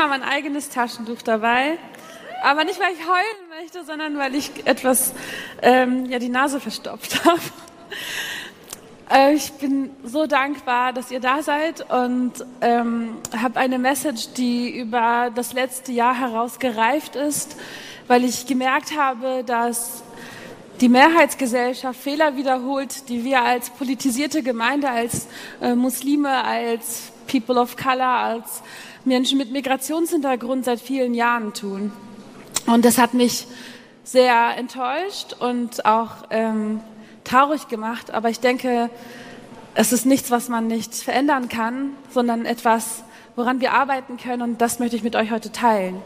Diesmal mein eigenes Taschentuch dabei. Aber nicht, weil ich heulen möchte, sondern weil ich etwas, ähm, ja, die Nase verstopft habe. Äh, ich bin so dankbar, dass ihr da seid und ähm, habe eine Message, die über das letzte Jahr heraus gereift ist, weil ich gemerkt habe, dass die Mehrheitsgesellschaft Fehler wiederholt, die wir als politisierte Gemeinde, als äh, Muslime, als People of Color, als Menschen mit Migrationshintergrund seit vielen Jahren tun. Und das hat mich sehr enttäuscht und auch ähm, traurig gemacht. Aber ich denke, es ist nichts, was man nicht verändern kann, sondern etwas, woran wir arbeiten können. Und das möchte ich mit euch heute teilen.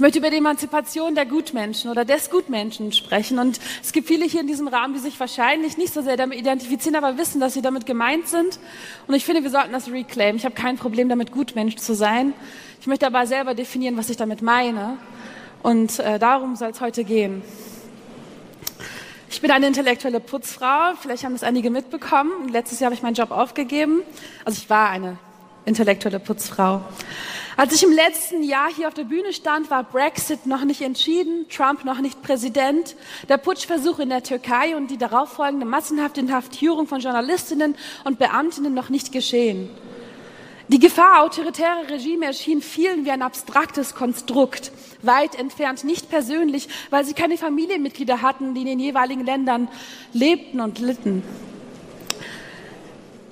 Ich möchte über die Emanzipation der Gutmenschen oder des Gutmenschen sprechen. Und es gibt viele hier in diesem Raum, die sich wahrscheinlich nicht so sehr damit identifizieren, aber wissen, dass sie damit gemeint sind. Und ich finde, wir sollten das reclaimen. Ich habe kein Problem damit, Gutmensch zu sein. Ich möchte aber selber definieren, was ich damit meine. Und äh, darum soll es heute gehen. Ich bin eine intellektuelle Putzfrau. Vielleicht haben das einige mitbekommen. Letztes Jahr habe ich meinen Job aufgegeben. Also ich war eine intellektuelle Putzfrau. Als ich im letzten Jahr hier auf der Bühne stand, war Brexit noch nicht entschieden, Trump noch nicht Präsident, der Putschversuch in der Türkei und die darauffolgende massenhafte Inhaftierung von Journalistinnen und Beamtinnen noch nicht geschehen. Die Gefahr autoritärer Regime erschien vielen wie ein abstraktes Konstrukt, weit entfernt, nicht persönlich, weil sie keine Familienmitglieder hatten, die in den jeweiligen Ländern lebten und litten.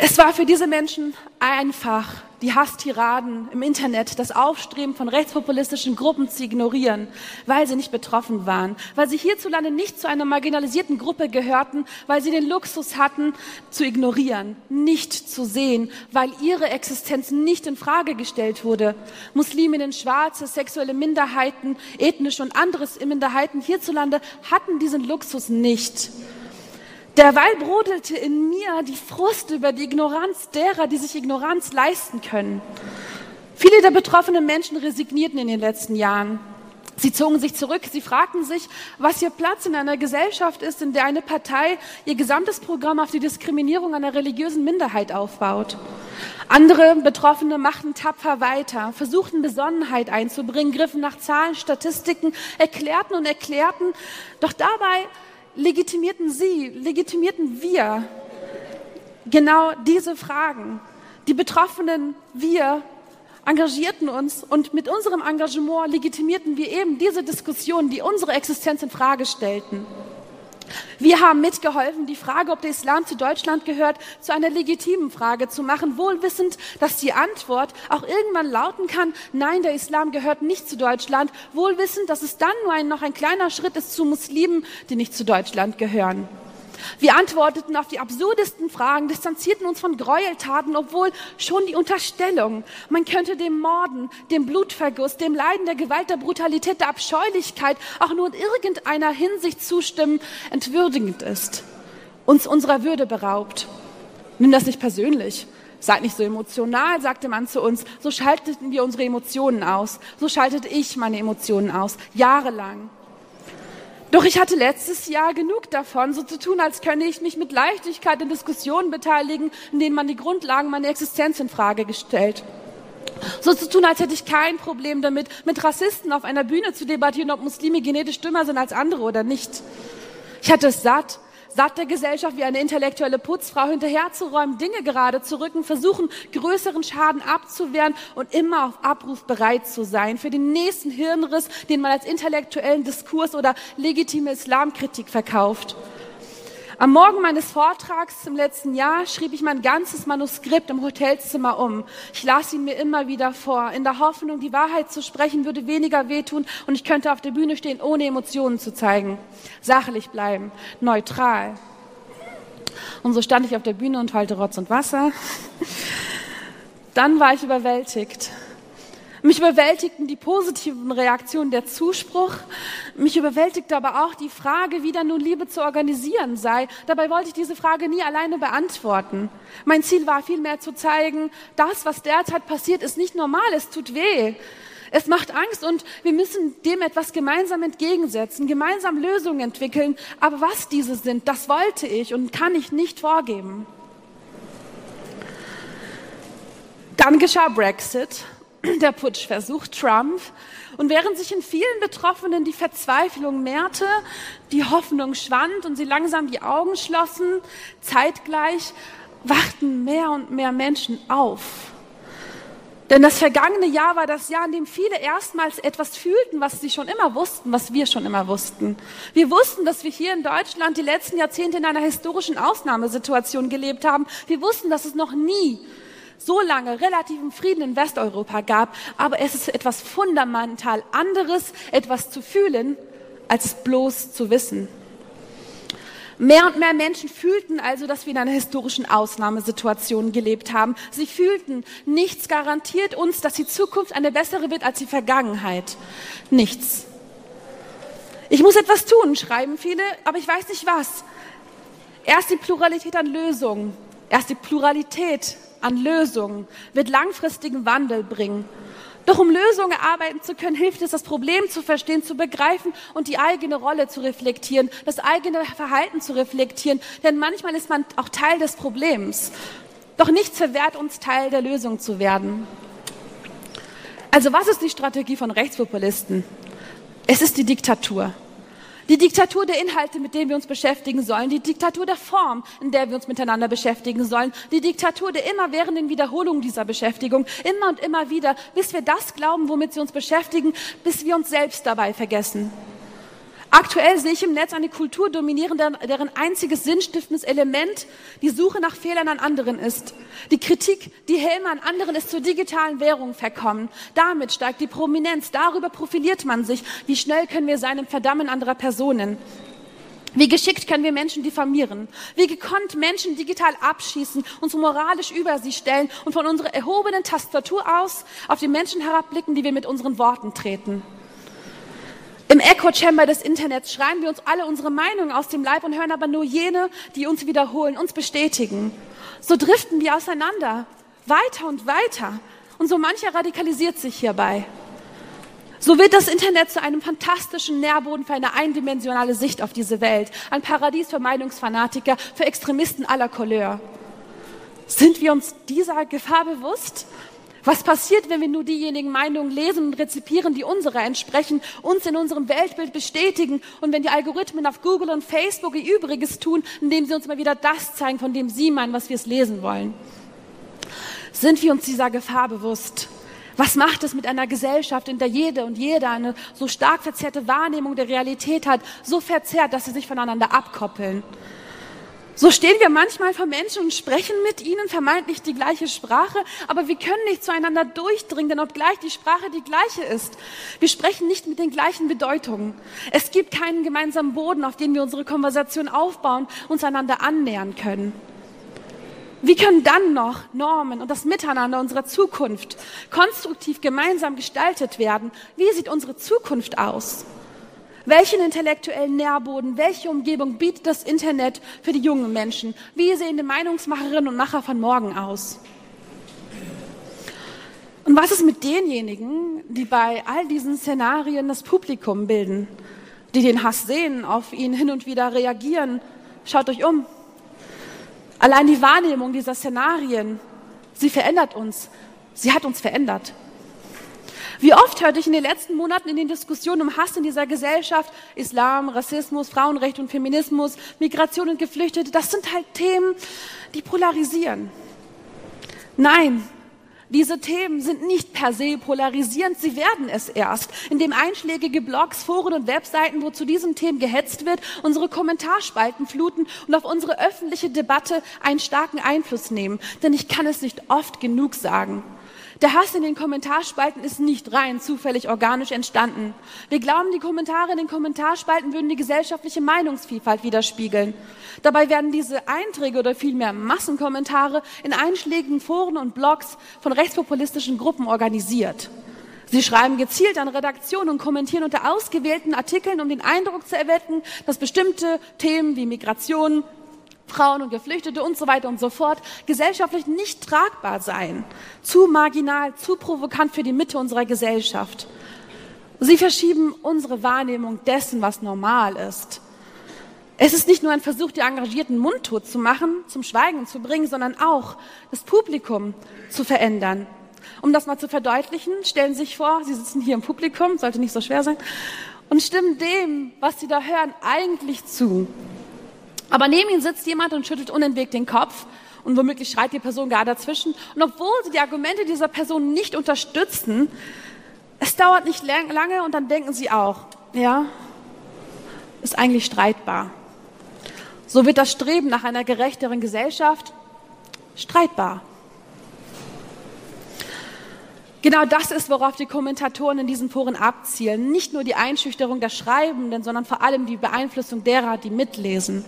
Es war für diese Menschen einfach, die Hasstiraden im Internet, das Aufstreben von rechtspopulistischen Gruppen zu ignorieren, weil sie nicht betroffen waren, weil sie hierzulande nicht zu einer marginalisierten Gruppe gehörten, weil sie den Luxus hatten, zu ignorieren, nicht zu sehen, weil ihre Existenz nicht in Frage gestellt wurde. Musliminnen, Schwarze, sexuelle Minderheiten, ethnische und andere Minderheiten hierzulande hatten diesen Luxus nicht. Derweil brodelte in mir die Frust über die Ignoranz derer, die sich Ignoranz leisten können. Viele der betroffenen Menschen resignierten in den letzten Jahren. Sie zogen sich zurück, sie fragten sich, was ihr Platz in einer Gesellschaft ist, in der eine Partei ihr gesamtes Programm auf die Diskriminierung einer religiösen Minderheit aufbaut. Andere Betroffene machten tapfer weiter, versuchten Besonnenheit einzubringen, griffen nach Zahlen, Statistiken, erklärten und erklärten, doch dabei legitimierten Sie, legitimierten wir genau diese Fragen. Die Betroffenen, wir engagierten uns und mit unserem Engagement legitimierten wir eben diese Diskussionen, die unsere Existenz in Frage stellten. Wir haben mitgeholfen, die Frage, ob der Islam zu Deutschland gehört, zu einer legitimen Frage zu machen, wohl wissend, dass die Antwort auch irgendwann lauten kann, nein, der Islam gehört nicht zu Deutschland, wohl wissend, dass es dann nur ein, noch ein kleiner Schritt ist zu Muslimen, die nicht zu Deutschland gehören. Wir antworteten auf die absurdesten Fragen, distanzierten uns von Gräueltaten, obwohl schon die Unterstellung, man könnte dem Morden, dem Blutverguss, dem Leiden der Gewalt, der Brutalität, der Abscheulichkeit auch nur in irgendeiner Hinsicht zustimmen, entwürdigend ist, uns unserer Würde beraubt. Nimm das nicht persönlich. Seid nicht so emotional, sagte man zu uns. So schalteten wir unsere Emotionen aus. So schaltete ich meine Emotionen aus. Jahrelang. Doch ich hatte letztes Jahr genug davon, so zu tun, als könne ich mich mit Leichtigkeit in Diskussionen beteiligen, in denen man die Grundlagen meiner Existenz in Frage gestellt. So zu tun, als hätte ich kein Problem damit, mit Rassisten auf einer Bühne zu debattieren, ob Muslime genetisch dümmer sind als andere oder nicht. Ich hatte es satt, satt der Gesellschaft wie eine intellektuelle Putzfrau hinterherzuräumen, Dinge gerade zu rücken, versuchen, größeren Schaden abzuwehren und immer auf Abruf bereit zu sein für den nächsten Hirnriss, den man als intellektuellen Diskurs oder legitime Islamkritik verkauft. Am Morgen meines Vortrags im letzten Jahr schrieb ich mein ganzes Manuskript im Hotelzimmer um. Ich las ihn mir immer wieder vor, in der Hoffnung, die Wahrheit zu sprechen würde weniger wehtun und ich könnte auf der Bühne stehen, ohne Emotionen zu zeigen. Sachlich bleiben, neutral. Und so stand ich auf der Bühne und heulte Rotz und Wasser. Dann war ich überwältigt. Mich überwältigten die positiven Reaktionen der Zuspruch. Mich überwältigte aber auch die Frage, wie dann nun Liebe zu organisieren sei. Dabei wollte ich diese Frage nie alleine beantworten. Mein Ziel war vielmehr zu zeigen, das, was derzeit passiert, ist nicht normal, es tut weh. Es macht Angst und wir müssen dem etwas gemeinsam entgegensetzen, gemeinsam Lösungen entwickeln. Aber was diese sind, das wollte ich und kann ich nicht vorgeben. Dann geschah Brexit, der Putschversuch Trump. Und während sich in vielen Betroffenen die Verzweiflung mehrte, die Hoffnung schwand und sie langsam die Augen schlossen, zeitgleich wachten mehr und mehr Menschen auf. Denn das vergangene Jahr war das Jahr, in dem viele erstmals etwas fühlten, was sie schon immer wussten, was wir schon immer wussten. Wir wussten, dass wir hier in Deutschland die letzten Jahrzehnte in einer historischen Ausnahmesituation gelebt haben. Wir wussten, dass es noch nie so lange relativen Frieden in Westeuropa gab. Aber es ist etwas fundamental anderes, etwas zu fühlen, als bloß zu wissen. Mehr und mehr Menschen fühlten also, dass wir in einer historischen Ausnahmesituation gelebt haben. Sie fühlten, nichts garantiert uns, dass die Zukunft eine bessere wird als die Vergangenheit. Nichts. Ich muss etwas tun, schreiben viele, aber ich weiß nicht was. Erst die Pluralität an Lösungen, erst die Pluralität an Lösungen wird langfristigen Wandel bringen. Doch um Lösungen erarbeiten zu können, hilft es, das Problem zu verstehen, zu begreifen und die eigene Rolle zu reflektieren, das eigene Verhalten zu reflektieren. Denn manchmal ist man auch Teil des Problems. Doch nichts verwehrt uns, Teil der Lösung zu werden. Also was ist die Strategie von Rechtspopulisten? Es ist die Diktatur. Die Diktatur der Inhalte, mit denen wir uns beschäftigen sollen, die Diktatur der Form, in der wir uns miteinander beschäftigen sollen, die Diktatur der immerwährenden Wiederholung dieser Beschäftigung, immer und immer wieder, bis wir das glauben, womit sie uns beschäftigen, bis wir uns selbst dabei vergessen. Aktuell sehe ich im Netz eine Kultur dominieren, deren einziges sinnstiftendes Element die Suche nach Fehlern an anderen ist. Die Kritik, die Helme an anderen ist zur digitalen Währung verkommen. Damit steigt die Prominenz, darüber profiliert man sich. Wie schnell können wir sein im Verdammen anderer Personen? Wie geschickt können wir Menschen diffamieren? Wie gekonnt Menschen digital abschießen, uns moralisch über sie stellen und von unserer erhobenen Tastatur aus auf die Menschen herabblicken, die wir mit unseren Worten treten? Im Echo-Chamber des Internets schreien wir uns alle unsere Meinungen aus dem Leib und hören aber nur jene, die uns wiederholen, uns bestätigen. So driften wir auseinander, weiter und weiter. Und so mancher radikalisiert sich hierbei. So wird das Internet zu einem fantastischen Nährboden für eine eindimensionale Sicht auf diese Welt. Ein Paradies für Meinungsfanatiker, für Extremisten aller Couleur. Sind wir uns dieser Gefahr bewusst? Was passiert, wenn wir nur diejenigen Meinungen lesen und rezipieren, die unserer entsprechen, uns in unserem Weltbild bestätigen und wenn die Algorithmen auf Google und Facebook ihr Übriges tun, indem sie uns mal wieder das zeigen, von dem sie meinen, was wir es lesen wollen? Sind wir uns dieser Gefahr bewusst? Was macht es mit einer Gesellschaft, in der jede und jeder eine so stark verzerrte Wahrnehmung der Realität hat, so verzerrt, dass sie sich voneinander abkoppeln? So stehen wir manchmal vor Menschen und sprechen mit ihnen vermeintlich die gleiche Sprache, aber wir können nicht zueinander durchdringen, denn obgleich die Sprache die gleiche ist, wir sprechen nicht mit den gleichen Bedeutungen. Es gibt keinen gemeinsamen Boden, auf dem wir unsere Konversation aufbauen, uns einander annähern können. Wie können dann noch Normen und das Miteinander unserer Zukunft konstruktiv gemeinsam gestaltet werden? Wie sieht unsere Zukunft aus? Welchen intellektuellen Nährboden, welche Umgebung bietet das Internet für die jungen Menschen? Wie sehen die Meinungsmacherinnen und Macher von morgen aus? Und was ist mit denjenigen, die bei all diesen Szenarien das Publikum bilden, die den Hass sehen, auf ihn hin und wieder reagieren? Schaut euch um. Allein die Wahrnehmung dieser Szenarien, sie verändert uns. Sie hat uns verändert. Wie oft hörte ich in den letzten Monaten in den Diskussionen um Hass in dieser Gesellschaft, Islam, Rassismus, Frauenrecht und Feminismus, Migration und Geflüchtete, das sind halt Themen, die polarisieren. Nein, diese Themen sind nicht per se polarisierend, sie werden es erst, indem einschlägige Blogs, Foren und Webseiten, wo zu diesen Themen gehetzt wird, unsere Kommentarspalten fluten und auf unsere öffentliche Debatte einen starken Einfluss nehmen. Denn ich kann es nicht oft genug sagen. Der Hass in den Kommentarspalten ist nicht rein zufällig organisch entstanden. Wir glauben, die Kommentare in den Kommentarspalten würden die gesellschaftliche Meinungsvielfalt widerspiegeln. Dabei werden diese Einträge oder vielmehr Massenkommentare in einschlägigen Foren und Blogs von rechtspopulistischen Gruppen organisiert. Sie schreiben gezielt an Redaktionen und kommentieren unter ausgewählten Artikeln, um den Eindruck zu erwecken, dass bestimmte Themen wie Migration, Frauen und Geflüchtete und so weiter und so fort gesellschaftlich nicht tragbar seien, zu marginal, zu provokant für die Mitte unserer Gesellschaft. Sie verschieben unsere Wahrnehmung dessen, was normal ist. Es ist nicht nur ein Versuch, die Engagierten mundtot zu machen, zum Schweigen zu bringen, sondern auch das Publikum zu verändern. Um das mal zu verdeutlichen, stellen Sie sich vor, Sie sitzen hier im Publikum, sollte nicht so schwer sein, und stimmen dem, was Sie da hören, eigentlich zu. Aber neben Ihnen sitzt jemand und schüttelt unentwegt den Kopf und womöglich schreit die Person gar dazwischen. Und obwohl Sie die Argumente dieser Person nicht unterstützen, es dauert nicht lange und dann denken Sie auch, ja, ist eigentlich streitbar. So wird das Streben nach einer gerechteren Gesellschaft streitbar. Genau das ist, worauf die Kommentatoren in diesen Foren abzielen. Nicht nur die Einschüchterung der Schreibenden, sondern vor allem die Beeinflussung derer, die mitlesen.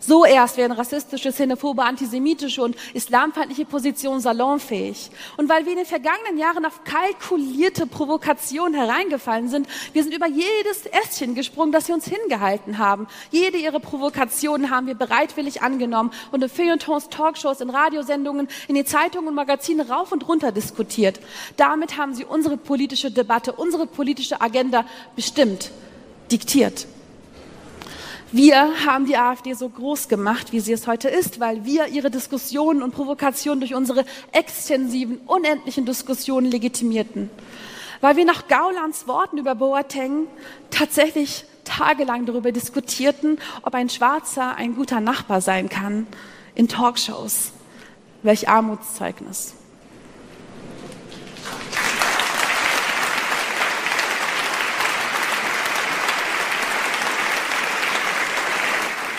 So erst werden rassistische, xenophobe, antisemitische und islamfeindliche Positionen salonfähig. Und weil wir in den vergangenen Jahren auf kalkulierte Provokationen hereingefallen sind, wir sind über jedes Ästchen gesprungen, das sie uns hingehalten haben. Jede ihrer Provokationen haben wir bereitwillig angenommen und in Feuilletons, Talkshows, in Radiosendungen, in den Zeitungen und Magazinen rauf und runter diskutiert. Damit haben sie unsere politische Debatte, unsere politische Agenda bestimmt, diktiert. Wir haben die AfD so groß gemacht, wie sie es heute ist, weil wir ihre Diskussionen und Provokationen durch unsere extensiven, unendlichen Diskussionen legitimierten. Weil wir nach Gaulands Worten über Boateng tatsächlich tagelang darüber diskutierten, ob ein Schwarzer ein guter Nachbar sein kann in Talkshows. Welch Armutszeugnis.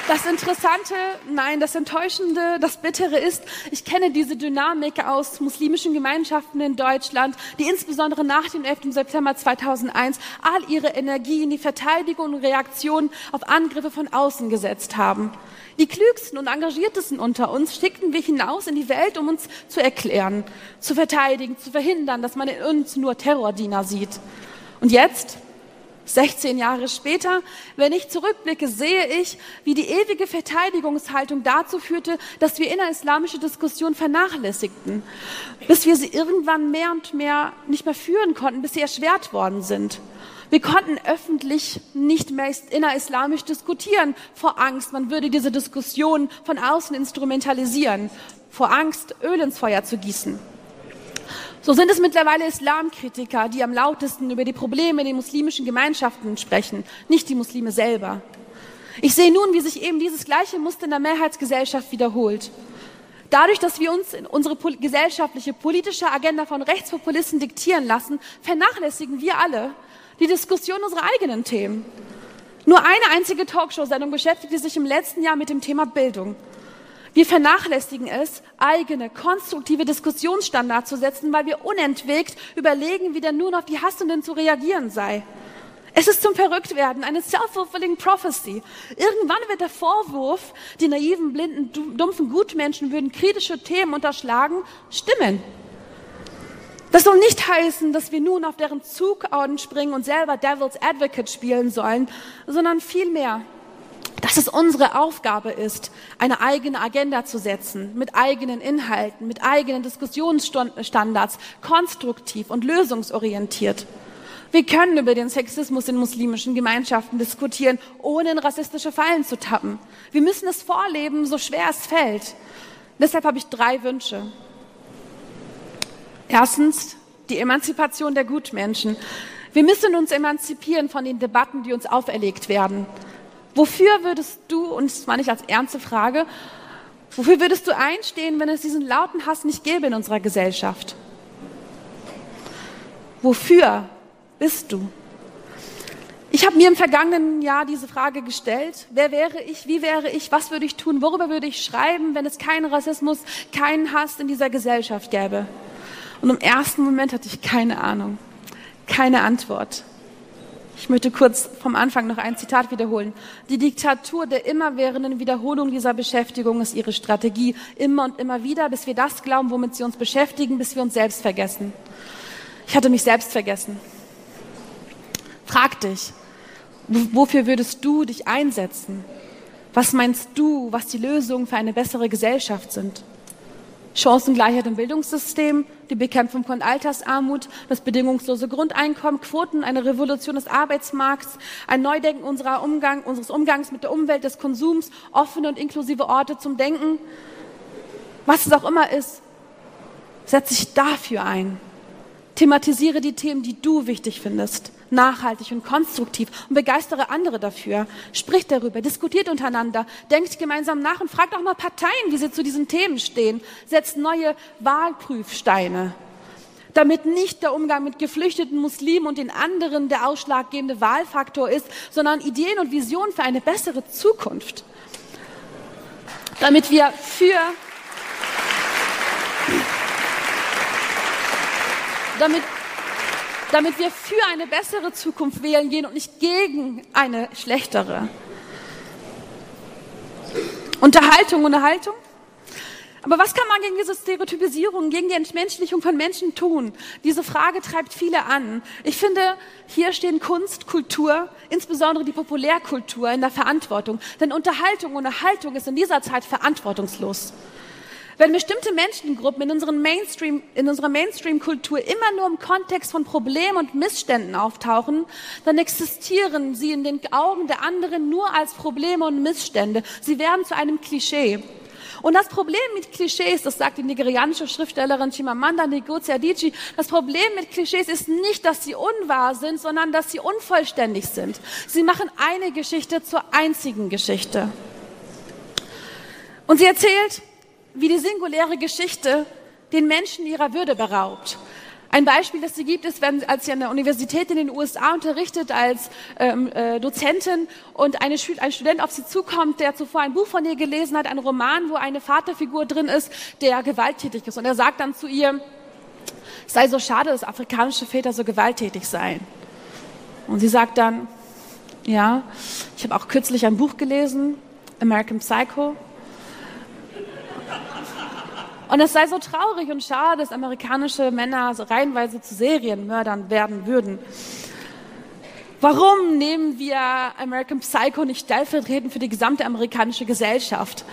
Das Interessante, nein, das Enttäuschende, das Bittere ist, ich kenne diese Dynamik aus muslimischen Gemeinschaften in Deutschland, die insbesondere nach dem 11. September 2001 all ihre Energie in die Verteidigung und Reaktion auf Angriffe von außen gesetzt haben. Die klügsten und engagiertesten unter uns schickten wir hinaus in die Welt, um uns zu erklären, zu verteidigen, zu verhindern, dass man in uns nur Terrordiener sieht. Und jetzt 16 Jahre später, wenn ich zurückblicke, sehe ich, wie die ewige Verteidigungshaltung dazu führte, dass wir innerislamische Diskussionen vernachlässigten, bis wir sie irgendwann mehr und mehr nicht mehr führen konnten, bis sie erschwert worden sind. Wir konnten öffentlich nicht mehr innerislamisch diskutieren, vor Angst, man würde diese Diskussion von außen instrumentalisieren, vor Angst, Öl ins Feuer zu gießen. So sind es mittlerweile Islamkritiker, die am lautesten über die Probleme in den muslimischen Gemeinschaften sprechen, nicht die Muslime selber. Ich sehe nun, wie sich eben dieses gleiche Muster in der Mehrheitsgesellschaft wiederholt. Dadurch, dass wir uns in unsere gesellschaftliche politische Agenda von Rechtspopulisten diktieren lassen, vernachlässigen wir alle die Diskussion unserer eigenen Themen. Nur eine einzige Talkshow-Sendung beschäftigte sich im letzten Jahr mit dem Thema Bildung. Wir vernachlässigen es, eigene, konstruktive Diskussionsstandards zu setzen, weil wir unentwegt überlegen, wie denn nun auf die Hassenden zu reagieren sei. Es ist zum Verrücktwerden, eine self-fulfilling prophecy. Irgendwann wird der Vorwurf, die naiven, blinden, dumpfen Gutmenschen würden kritische Themen unterschlagen, stimmen. Das soll nicht heißen, dass wir nun auf deren Zug springen und selber Devil's Advocate spielen sollen, sondern vielmehr, dass es unsere Aufgabe ist, eine eigene Agenda zu setzen, mit eigenen Inhalten, mit eigenen Diskussionsstandards, konstruktiv und lösungsorientiert. Wir können über den Sexismus in muslimischen Gemeinschaften diskutieren, ohne in rassistische Fallen zu tappen. Wir müssen es vorleben, so schwer es fällt. Deshalb habe ich drei Wünsche. Erstens die Emanzipation der Gutmenschen. Wir müssen uns emanzipieren von den Debatten, die uns auferlegt werden. Wofür würdest du, und das meine ich als ernste Frage, wofür würdest du einstehen, wenn es diesen lauten Hass nicht gäbe in unserer Gesellschaft? Wofür bist du? Ich habe mir im vergangenen Jahr diese Frage gestellt. Wer wäre ich? Wie wäre ich? Was würde ich tun? Worüber würde ich schreiben, wenn es keinen Rassismus, keinen Hass in dieser Gesellschaft gäbe? Und im ersten Moment hatte ich keine Ahnung, keine Antwort. Ich möchte kurz vom Anfang noch ein Zitat wiederholen. Die Diktatur der immerwährenden Wiederholung dieser Beschäftigung ist ihre Strategie. Immer und immer wieder, bis wir das glauben, womit sie uns beschäftigen, bis wir uns selbst vergessen. Ich hatte mich selbst vergessen. Frag dich, wofür würdest du dich einsetzen? Was meinst du, was die Lösungen für eine bessere Gesellschaft sind? Chancengleichheit im Bildungssystem, die Bekämpfung von Altersarmut, das bedingungslose Grundeinkommen, Quoten, eine Revolution des Arbeitsmarkts, ein Neudenken unserer Umgang, unseres Umgangs mit der Umwelt, des Konsums, offene und inklusive Orte zum Denken. Was es auch immer ist, setze ich dafür ein. Thematisiere die Themen, die du wichtig findest, nachhaltig und konstruktiv und begeistere andere dafür. Sprich darüber, diskutiert untereinander, denkt gemeinsam nach und fragt auch mal Parteien, wie sie zu diesen Themen stehen. Setzt neue Wahlprüfsteine damit nicht der Umgang mit geflüchteten Muslimen und den anderen der ausschlaggebende Wahlfaktor ist, sondern Ideen und Visionen für eine bessere Zukunft. Damit wir für damit, damit wir für eine bessere Zukunft wählen gehen und nicht gegen eine schlechtere. Unterhaltung, Unterhaltung. Aber was kann man gegen diese Stereotypisierung, gegen die Entmenschlichung von Menschen tun? Diese Frage treibt viele an. Ich finde, hier stehen Kunst, Kultur, insbesondere die Populärkultur in der Verantwortung. Denn Unterhaltung, Unterhaltung ist in dieser Zeit verantwortungslos. Wenn bestimmte Menschengruppen in, unseren Mainstream, in unserer Mainstream-Kultur immer nur im Kontext von Problemen und Missständen auftauchen, dann existieren sie in den Augen der anderen nur als Probleme und Missstände. Sie werden zu einem Klischee. Und das Problem mit Klischees, das sagt die nigerianische Schriftstellerin Chimamanda Ngozi Adichie, das Problem mit Klischees ist nicht, dass sie unwahr sind, sondern dass sie unvollständig sind. Sie machen eine Geschichte zur einzigen Geschichte. Und sie erzählt, wie die singuläre Geschichte den Menschen ihrer Würde beraubt. Ein Beispiel, das sie gibt, ist, wenn, als sie an der Universität in den USA unterrichtet als ähm, äh, Dozentin und eine, ein Student auf sie zukommt, der zuvor ein Buch von ihr gelesen hat, ein Roman, wo eine Vaterfigur drin ist, der gewalttätig ist. Und er sagt dann zu ihr, es sei so schade, dass afrikanische Väter so gewalttätig seien. Und sie sagt dann, ja, ich habe auch kürzlich ein Buch gelesen, American Psycho, und es sei so traurig und schade, dass amerikanische Männer so reihenweise zu Serienmördern werden würden. Warum nehmen wir American Psycho nicht stellvertretend für die gesamte amerikanische Gesellschaft?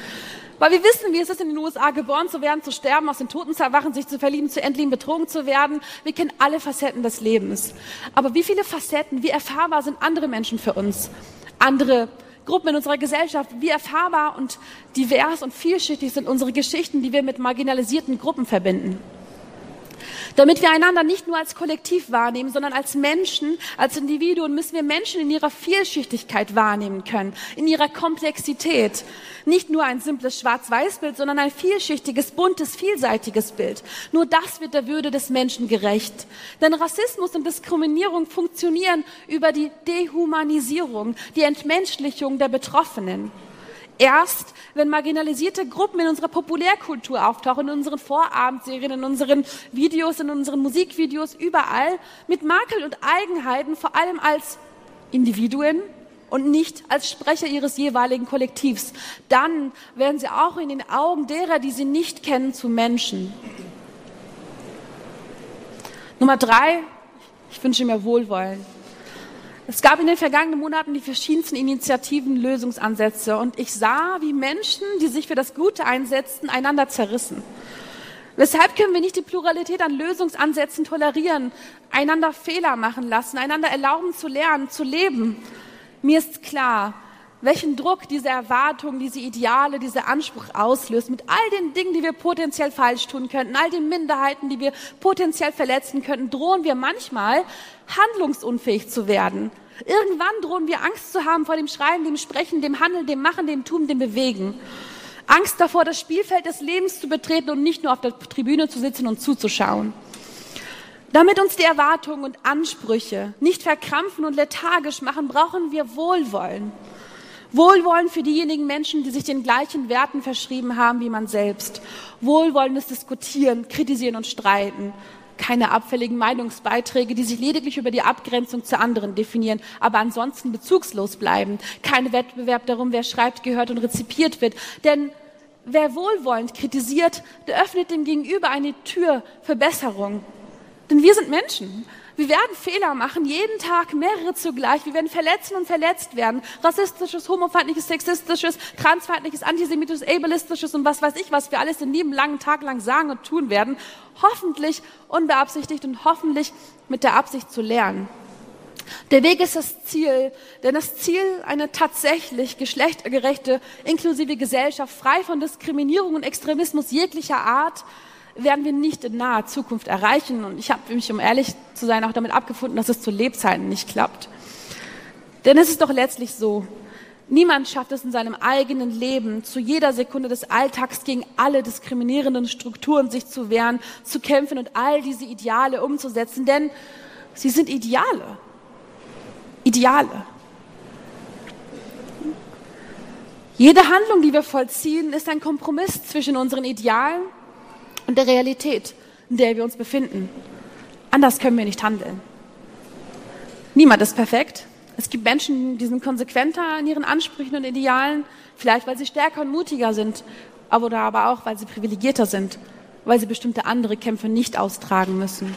Weil wir wissen, wie es ist, in den USA geboren zu werden, zu sterben, aus den Toten zu erwachen, sich zu verlieben, zu endlich betrogen zu werden. Wir kennen alle Facetten des Lebens. Aber wie viele Facetten, wie erfahrbar sind andere Menschen für uns? Andere Gruppen in unserer Gesellschaft, wie erfahrbar und divers und vielschichtig sind unsere Geschichten, die wir mit marginalisierten Gruppen verbinden. Damit wir einander nicht nur als Kollektiv wahrnehmen, sondern als Menschen, als Individuen, müssen wir Menschen in ihrer Vielschichtigkeit wahrnehmen können, in ihrer Komplexität. Nicht nur ein simples Schwarz-Weiß-Bild, sondern ein vielschichtiges, buntes, vielseitiges Bild. Nur das wird der Würde des Menschen gerecht. Denn Rassismus und Diskriminierung funktionieren über die Dehumanisierung, die Entmenschlichung der Betroffenen. Erst wenn marginalisierte Gruppen in unserer Populärkultur auftauchen, in unseren Vorabendserien, in unseren Videos, in unseren Musikvideos, überall, mit Makel und Eigenheiten, vor allem als Individuen und nicht als Sprecher ihres jeweiligen Kollektivs, dann werden sie auch in den Augen derer, die sie nicht kennen, zu Menschen. Nummer drei, ich wünsche mir Wohlwollen. Es gab in den vergangenen Monaten die verschiedensten Initiativen, Lösungsansätze und ich sah, wie Menschen, die sich für das Gute einsetzten, einander zerrissen. Weshalb können wir nicht die Pluralität an Lösungsansätzen tolerieren, einander Fehler machen lassen, einander erlauben zu lernen, zu leben? Mir ist klar, welchen Druck diese Erwartung, diese Ideale, dieser Anspruch auslöst, mit all den Dingen, die wir potenziell falsch tun könnten, all den Minderheiten, die wir potenziell verletzen könnten, drohen wir manchmal handlungsunfähig zu werden. Irgendwann drohen wir Angst zu haben vor dem Schreien, dem Sprechen, dem Handeln, dem Machen, dem Tun, dem Bewegen. Angst davor, das Spielfeld des Lebens zu betreten und nicht nur auf der Tribüne zu sitzen und zuzuschauen. Damit uns die Erwartungen und Ansprüche nicht verkrampfen und lethargisch machen, brauchen wir Wohlwollen. Wohlwollen für diejenigen Menschen, die sich den gleichen Werten verschrieben haben wie man selbst. Wohlwollendes Diskutieren, Kritisieren und Streiten. Keine abfälligen Meinungsbeiträge, die sich lediglich über die Abgrenzung zu anderen definieren, aber ansonsten bezugslos bleiben. Kein Wettbewerb darum, wer schreibt, gehört und rezipiert wird. Denn wer wohlwollend kritisiert, der öffnet dem Gegenüber eine Tür für Besserung. Denn wir sind Menschen. Wir werden Fehler machen, jeden Tag mehrere zugleich. Wir werden verletzen und verletzt werden. Rassistisches, homofeindliches, sexistisches, transfeindliches, antisemitisches, ableistisches und was weiß ich, was wir alles in jedem langen Tag lang sagen und tun werden. Hoffentlich unbeabsichtigt und hoffentlich mit der Absicht zu lernen. Der Weg ist das Ziel, denn das Ziel, eine tatsächlich geschlechtergerechte, inklusive Gesellschaft, frei von Diskriminierung und Extremismus jeglicher Art, werden wir nicht in naher Zukunft erreichen. Und ich habe mich, um ehrlich zu sein, auch damit abgefunden, dass es zu Lebzeiten nicht klappt. Denn es ist doch letztlich so, niemand schafft es in seinem eigenen Leben, zu jeder Sekunde des Alltags gegen alle diskriminierenden Strukturen sich zu wehren, zu kämpfen und all diese Ideale umzusetzen, denn sie sind Ideale. Ideale. Jede Handlung, die wir vollziehen, ist ein Kompromiss zwischen unseren Idealen und der Realität, in der wir uns befinden. Anders können wir nicht handeln. Niemand ist perfekt. Es gibt Menschen, die sind konsequenter in ihren Ansprüchen und Idealen, vielleicht weil sie stärker und mutiger sind, oder aber auch, weil sie privilegierter sind, weil sie bestimmte andere Kämpfe nicht austragen müssen.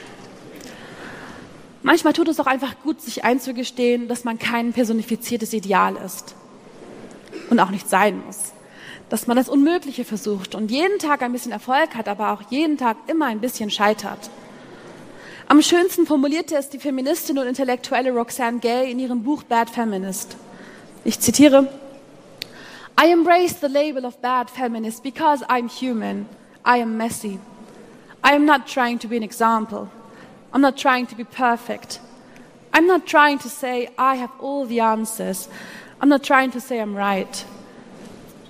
Manchmal tut es auch einfach gut, sich einzugestehen, dass man kein personifiziertes Ideal ist und auch nicht sein muss. Dass man das Unmögliche versucht und jeden Tag ein bisschen Erfolg hat, aber auch jeden Tag immer ein bisschen scheitert. Am schönsten formulierte es die Feministin und Intellektuelle Roxanne Gay in ihrem Buch Bad Feminist. Ich zitiere, I embrace the label of bad feminist because I'm human. I am messy. I am not trying to be an example. I'm not trying to be perfect. I'm not trying to say I have all the answers. I'm not trying to say I'm right.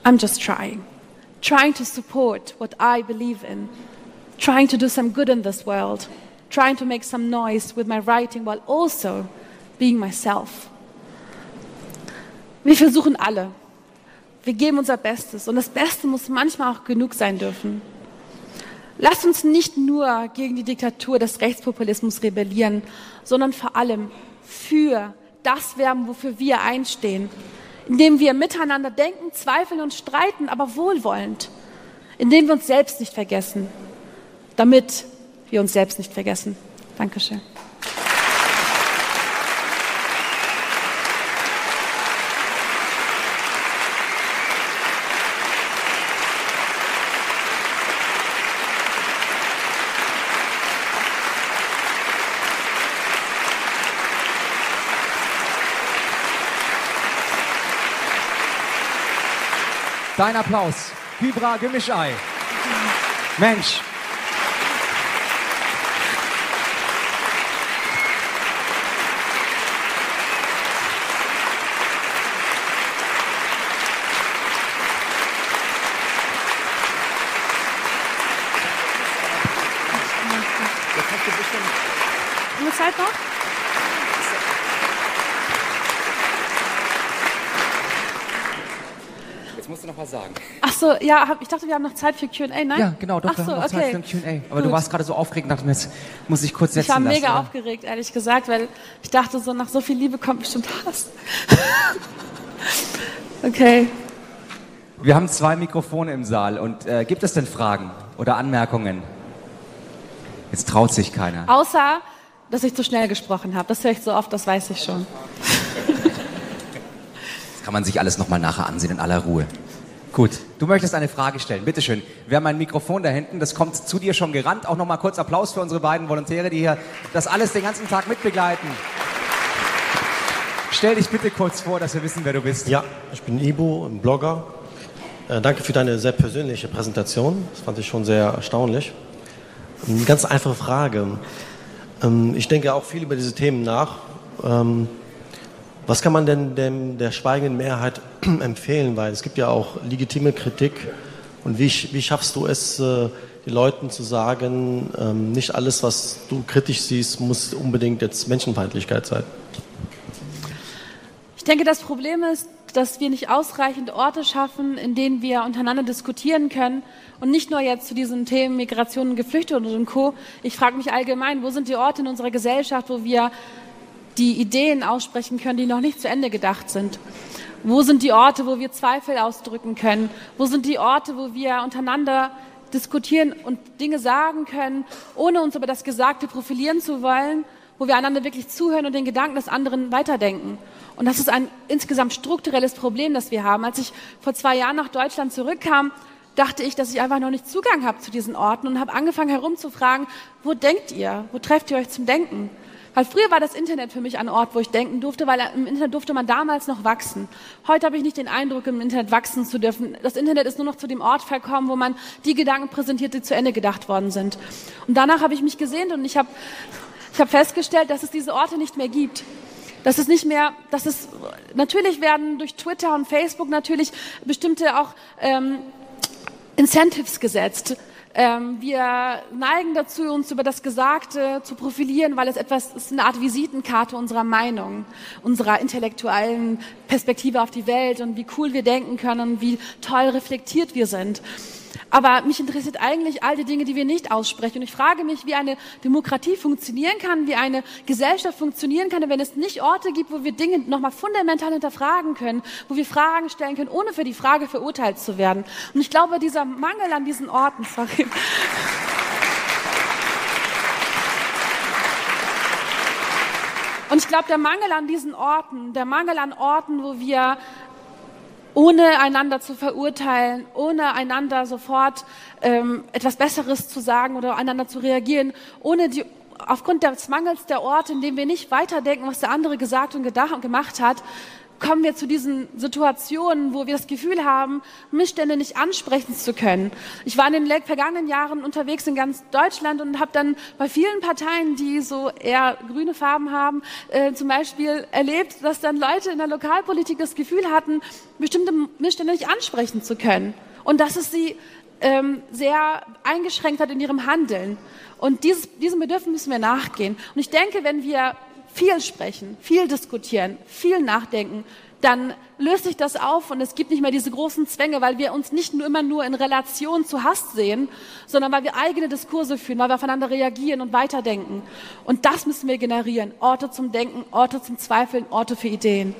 I'm just trying. Trying to support what I believe in. Trying to do some good in this world. Trying to make some noise with my writing while also being myself. Wir versuchen alle. Wir geben unser Bestes. Und das Beste muss manchmal auch genug sein dürfen. Lasst uns nicht nur gegen die Diktatur des Rechtspopulismus rebellieren, sondern vor allem für das werden, wofür wir einstehen, indem wir miteinander denken, zweifeln und streiten, aber wohlwollend, indem wir uns selbst nicht vergessen, damit wir uns selbst nicht vergessen. Dankeschön. Dein Applaus. Fibra Gemischei. Mensch. Eine Zeit noch? musst du noch was sagen. Ach so, ja, hab, ich dachte, wir haben noch Zeit für Q&A, nein? Ja, genau, doch, Ach wir so, haben noch okay. Zeit für Q&A. Aber Gut. du warst gerade so aufgeregt, dachte mir, jetzt muss ich kurz setzen Ich war lassen, mega oder? aufgeregt, ehrlich gesagt, weil ich dachte, so nach so viel Liebe kommt bestimmt Hass. okay. Wir haben zwei Mikrofone im Saal und äh, gibt es denn Fragen oder Anmerkungen? Jetzt traut sich keiner. Außer, dass ich zu schnell gesprochen habe. Das höre ich so oft, das weiß ich schon. Das kann man sich alles nochmal nachher ansehen in aller Ruhe. Gut, du möchtest eine Frage stellen. Bitte schön. Wir haben ein Mikrofon da hinten, das kommt zu dir schon gerannt. Auch nochmal kurz Applaus für unsere beiden Volontäre, die hier das alles den ganzen Tag mitbegleiten. Stell dich bitte kurz vor, dass wir wissen, wer du bist. Ja, ich bin Ibo, ein Blogger. Äh, danke für deine sehr persönliche Präsentation. Das fand ich schon sehr erstaunlich. Eine ganz einfache Frage. Ähm, ich denke auch viel über diese Themen nach. Ähm, was kann man denn dem, der schweigenden Mehrheit empfehlen? Weil es gibt ja auch legitime Kritik. Und wie, wie schaffst du es, äh, den Leuten zu sagen, ähm, nicht alles, was du kritisch siehst, muss unbedingt jetzt Menschenfeindlichkeit sein? Ich denke, das Problem ist, dass wir nicht ausreichend Orte schaffen, in denen wir untereinander diskutieren können und nicht nur jetzt zu diesen Themen Migration und Geflüchtete und Co. Ich frage mich allgemein, wo sind die Orte in unserer Gesellschaft, wo wir die Ideen aussprechen können, die noch nicht zu Ende gedacht sind? Wo sind die Orte, wo wir Zweifel ausdrücken können? Wo sind die Orte, wo wir untereinander diskutieren und Dinge sagen können, ohne uns über das Gesagte profilieren zu wollen, wo wir einander wirklich zuhören und den Gedanken des anderen weiterdenken? Und das ist ein insgesamt strukturelles Problem, das wir haben. Als ich vor zwei Jahren nach Deutschland zurückkam, dachte ich, dass ich einfach noch nicht Zugang habe zu diesen Orten und habe angefangen herumzufragen, wo denkt ihr? Wo trefft ihr euch zum Denken? Weil früher war das Internet für mich ein Ort, wo ich denken durfte, weil im Internet durfte man damals noch wachsen. Heute habe ich nicht den Eindruck, im Internet wachsen zu dürfen. Das Internet ist nur noch zu dem Ort verkommen, wo man die Gedanken präsentiert, die zu Ende gedacht worden sind. Und danach habe ich mich gesehnt und ich habe, ich habe festgestellt, dass es diese Orte nicht mehr gibt. Dass es nicht mehr, dass es, natürlich werden durch Twitter und Facebook natürlich bestimmte auch ähm, Incentives gesetzt ähm, wir neigen dazu, uns über das Gesagte zu profilieren, weil es etwas ist eine Art Visitenkarte unserer Meinung, unserer intellektuellen Perspektive auf die Welt und wie cool wir denken können, wie toll reflektiert wir sind. Aber mich interessiert eigentlich all die Dinge, die wir nicht aussprechen. Und ich frage mich, wie eine Demokratie funktionieren kann, wie eine Gesellschaft funktionieren kann, wenn es nicht Orte gibt, wo wir Dinge nochmal fundamental hinterfragen können, wo wir Fragen stellen können, ohne für die Frage verurteilt zu werden. Und ich glaube, dieser Mangel an diesen Orten, sorry. Und ich glaube, der Mangel an diesen Orten, der Mangel an Orten, wo wir ohne einander zu verurteilen, ohne einander sofort ähm, etwas Besseres zu sagen oder einander zu reagieren, ohne die aufgrund des Mangels der Orte, in dem wir nicht weiterdenken, was der andere gesagt und gedacht und gemacht hat, kommen wir zu diesen Situationen, wo wir das Gefühl haben, Missstände nicht ansprechen zu können. Ich war in den vergangenen Jahren unterwegs in ganz Deutschland und habe dann bei vielen Parteien, die so eher grüne Farben haben, äh, zum Beispiel erlebt, dass dann Leute in der Lokalpolitik das Gefühl hatten, bestimmte Missstände nicht ansprechen zu können. Und dass es sie ähm, sehr eingeschränkt hat in ihrem Handeln. Und dieses, diesem Bedürfnis müssen wir nachgehen. Und ich denke, wenn wir viel sprechen, viel diskutieren, viel nachdenken, dann löst sich das auf und es gibt nicht mehr diese großen Zwänge, weil wir uns nicht nur immer nur in Relation zu Hass sehen, sondern weil wir eigene Diskurse führen, weil wir aufeinander reagieren und weiterdenken. Und das müssen wir generieren. Orte zum Denken, Orte zum Zweifeln, Orte für Ideen.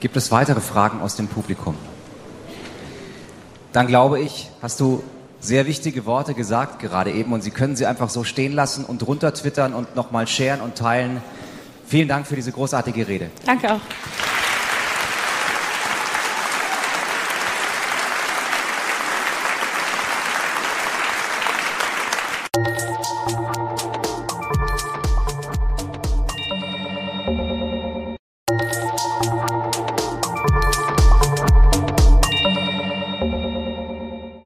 Gibt es weitere Fragen aus dem Publikum? Dann glaube ich, hast du sehr wichtige Worte gesagt gerade eben und Sie können sie einfach so stehen lassen und runter twittern und nochmal sharen und teilen. Vielen Dank für diese großartige Rede. Danke auch.